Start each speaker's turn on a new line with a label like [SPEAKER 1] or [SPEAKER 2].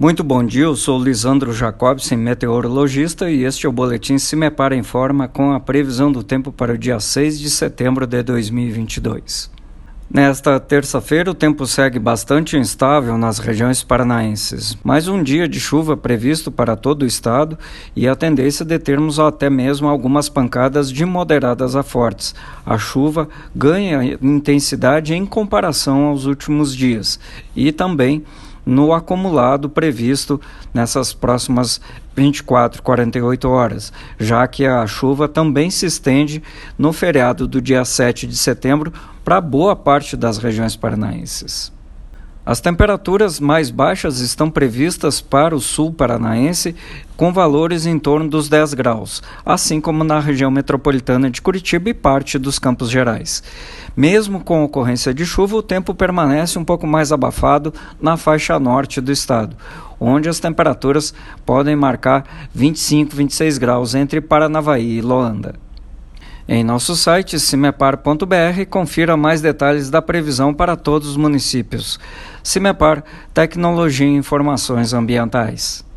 [SPEAKER 1] Muito bom dia, eu sou Lisandro Jacobsen, meteorologista, e este é o Boletim Se Me Para em Forma com a previsão do tempo para o dia 6 de setembro de 2022. Nesta terça-feira, o tempo segue bastante instável nas regiões paranaenses. Mais um dia de chuva previsto para todo o estado e a tendência de termos até mesmo algumas pancadas de moderadas a fortes. A chuva ganha intensidade em comparação aos últimos dias e também no acumulado previsto nessas próximas 24, 48 horas, já que a chuva também se estende no feriado do dia 7 de setembro para boa parte das regiões paranaenses. As temperaturas mais baixas estão previstas para o sul paranaense, com valores em torno dos 10 graus, assim como na região metropolitana de Curitiba e parte dos Campos Gerais. Mesmo com ocorrência de chuva, o tempo permanece um pouco mais abafado na faixa norte do estado, onde as temperaturas podem marcar 25, 26 graus entre Paranavaí e Loanda. Em nosso site cimepar.br, confira mais detalhes da previsão para todos os municípios. Cimepar, Tecnologia e Informações Ambientais.